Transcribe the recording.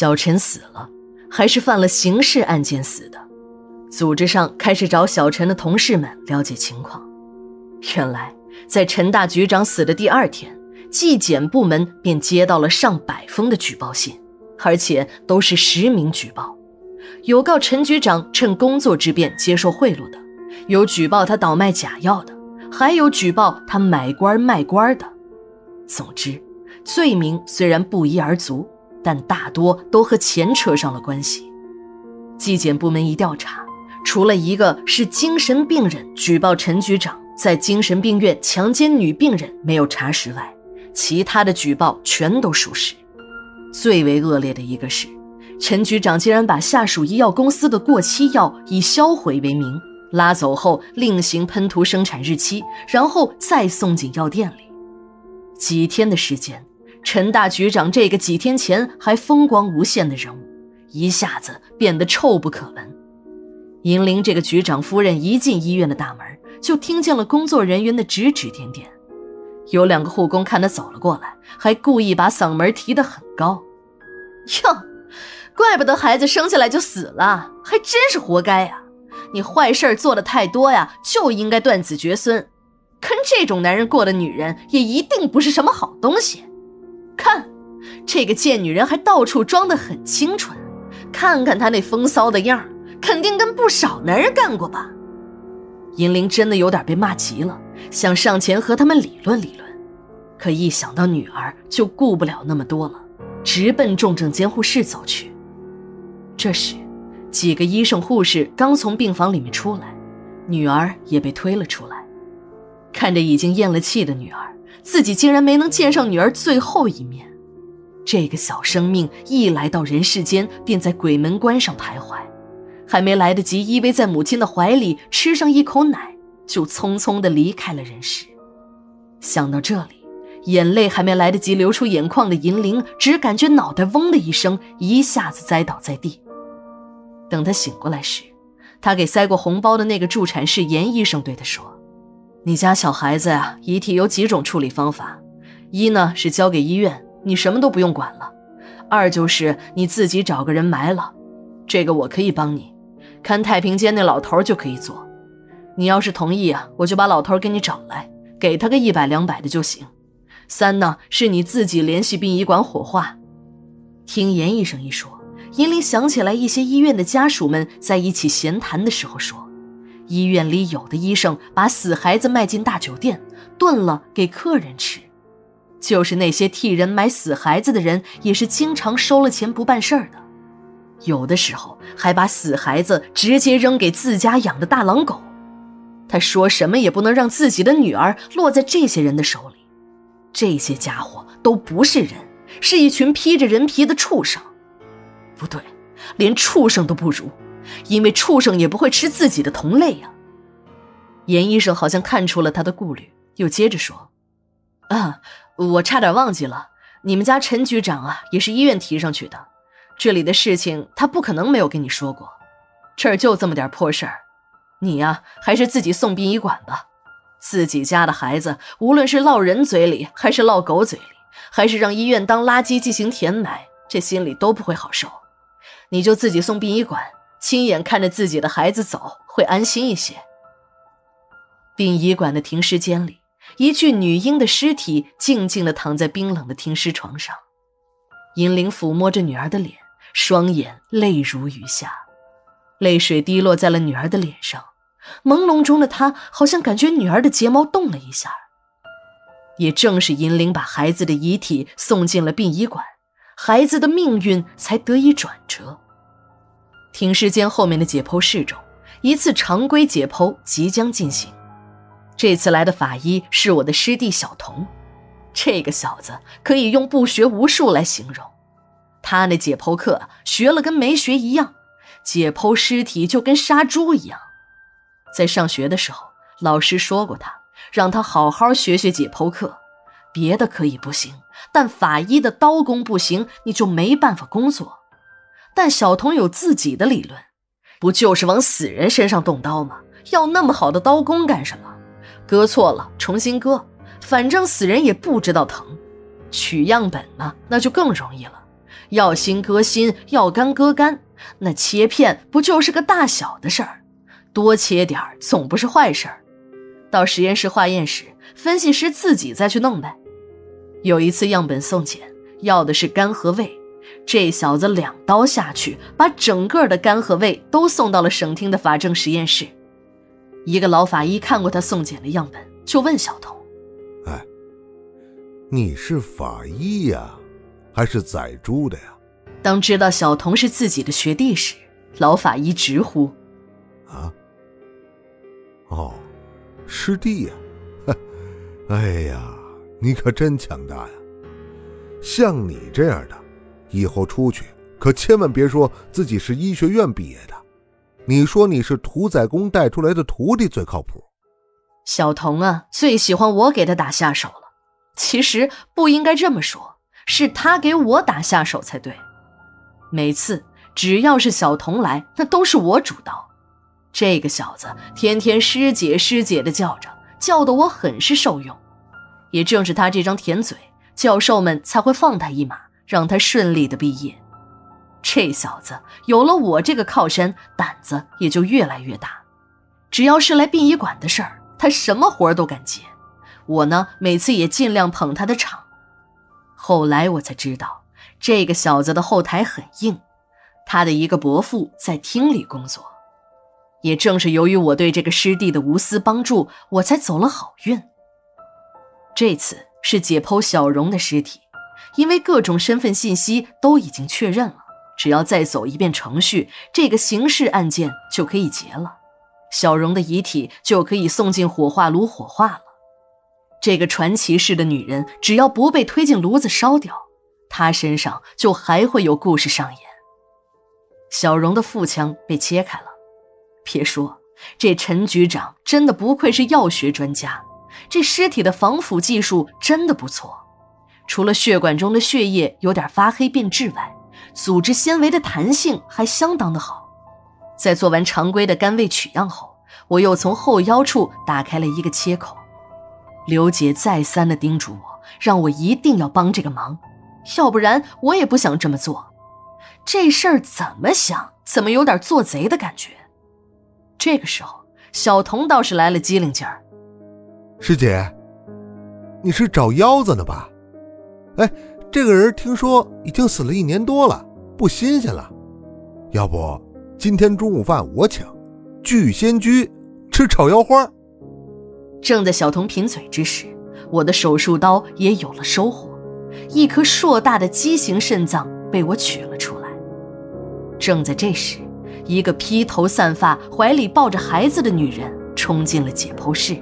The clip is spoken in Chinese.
小陈死了，还是犯了刑事案件死的。组织上开始找小陈的同事们了解情况。原来，在陈大局长死的第二天，纪检部门便接到了上百封的举报信，而且都是实名举报，有告陈局长趁工作之便接受贿赂的，有举报他倒卖假药的，还有举报他买官卖官的。总之，罪名虽然不一而足，但大多都和钱扯上了关系。纪检部门一调查，除了一个是精神病人举报陈局长。在精神病院强奸女病人没有查实外，其他的举报全都属实。最为恶劣的一个是，陈局长竟然把下属医药公司的过期药以销毁为名，拉走后另行喷涂生产日期，然后再送进药店里。几天的时间，陈大局长这个几天前还风光无限的人物，一下子变得臭不可闻。银铃这个局长夫人一进医院的大门。就听见了工作人员的指指点点，有两个护工看他走了过来，还故意把嗓门提得很高。哟，怪不得孩子生下来就死了，还真是活该呀！你坏事做的太多呀，就应该断子绝孙。跟这种男人过的女人，也一定不是什么好东西。看，这个贱女人还到处装得很清纯，看看她那风骚的样肯定跟不少男人干过吧。银铃真的有点被骂急了，想上前和他们理论理论，可一想到女儿，就顾不了那么多了，直奔重症监护室走去。这时，几个医生护士刚从病房里面出来，女儿也被推了出来。看着已经咽了气的女儿，自己竟然没能见上女儿最后一面。这个小生命一来到人世间，便在鬼门关上徘徊。还没来得及依偎在母亲的怀里吃上一口奶，就匆匆地离开了人世。想到这里，眼泪还没来得及流出眼眶的银铃，只感觉脑袋嗡的一声，一下子栽倒在地。等他醒过来时，他给塞过红包的那个助产士严医生对他说：“你家小孩子呀，遗体有几种处理方法，一呢是交给医院，你什么都不用管了；二就是你自己找个人埋了，这个我可以帮你。”看太平间那老头就可以做，你要是同意啊，我就把老头给你找来，给他个一百两百的就行。三呢，是你自己联系殡仪馆火化。听严医生一说，银铃想起来一些医院的家属们在一起闲谈的时候说，医院里有的医生把死孩子卖进大酒店炖了给客人吃，就是那些替人买死孩子的人，也是经常收了钱不办事儿的。有的时候还把死孩子直接扔给自家养的大狼狗，他说什么也不能让自己的女儿落在这些人的手里。这些家伙都不是人，是一群披着人皮的畜生。不对，连畜生都不如，因为畜生也不会吃自己的同类呀。严医生好像看出了他的顾虑，又接着说：“啊，我差点忘记了，你们家陈局长啊，也是医院提上去的。”这里的事情他不可能没有跟你说过，这儿就这么点破事儿，你呀还是自己送殡仪馆吧。自己家的孩子，无论是落人嘴里，还是落狗嘴里，还是让医院当垃圾进行填埋，这心里都不会好受。你就自己送殡仪馆，亲眼看着自己的孩子走，会安心一些。殡仪馆的停尸间里，一具女婴的尸体静静地躺在冰冷的停尸床上，银铃抚摸着女儿的脸。双眼泪如雨下，泪水滴落在了女儿的脸上。朦胧中的她好像感觉女儿的睫毛动了一下。也正是银铃把孩子的遗体送进了殡仪馆，孩子的命运才得以转折。停尸间后面的解剖室中，一次常规解剖即将进行。这次来的法医是我的师弟小童，这个小子可以用不学无术来形容。他那解剖课学了跟没学一样，解剖尸体就跟杀猪一样。在上学的时候，老师说过他，让他好好学学解剖课，别的可以不行，但法医的刀工不行，你就没办法工作。但小童有自己的理论，不就是往死人身上动刀吗？要那么好的刀工干什么？割错了重新割，反正死人也不知道疼。取样本嘛，那就更容易了。要心割心，要肝割肝，那切片不就是个大小的事儿？多切点儿总不是坏事儿。到实验室化验时，分析师自己再去弄呗。有一次样本送检，要的是肝和胃，这小子两刀下去，把整个的肝和胃都送到了省厅的法证实验室。一个老法医看过他送检的样本，就问小童：“哎，你是法医呀，还是宰猪的呀？”当知道小童是自己的学弟时，老法医直呼：“啊，哦，师弟呀，哎呀，你可真强大呀！像你这样的，以后出去可千万别说自己是医学院毕业的。”你说你是屠宰工带出来的徒弟最靠谱，小童啊，最喜欢我给他打下手了。其实不应该这么说，是他给我打下手才对。每次只要是小童来，那都是我主刀。这个小子天天师姐师姐的叫着，叫得我很是受用。也正是他这张甜嘴，教授们才会放他一马，让他顺利的毕业。这小子有了我这个靠山，胆子也就越来越大。只要是来殡仪馆的事儿，他什么活都敢接。我呢，每次也尽量捧他的场。后来我才知道，这个小子的后台很硬，他的一个伯父在厅里工作。也正是由于我对这个师弟的无私帮助，我才走了好运。这次是解剖小荣的尸体，因为各种身份信息都已经确认了。只要再走一遍程序，这个刑事案件就可以结了，小荣的遗体就可以送进火化炉火化了。这个传奇式的女人，只要不被推进炉子烧掉，她身上就还会有故事上演。小荣的腹腔被切开了，别说这陈局长真的不愧是药学专家，这尸体的防腐技术真的不错，除了血管中的血液有点发黑变质外。组织纤维的弹性还相当的好，在做完常规的肝胃取样后，我又从后腰处打开了一个切口。刘姐再三的叮嘱我，让我一定要帮这个忙，要不然我也不想这么做。这事儿怎么想怎么有点做贼的感觉。这个时候，小童倒是来了机灵劲儿：“师姐，你是找腰子呢吧？哎。”这个人听说已经死了一年多了，不新鲜了。要不今天中午饭我请，聚仙居吃炒腰花。正在小童贫嘴之时，我的手术刀也有了收获，一颗硕大的畸形肾脏被我取了出来。正在这时，一个披头散发、怀里抱着孩子的女人冲进了解剖室。